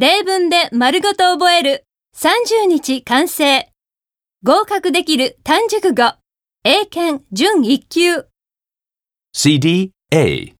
例文で丸ごと覚える30日完成。合格できる単熟語。英検準1級。CD A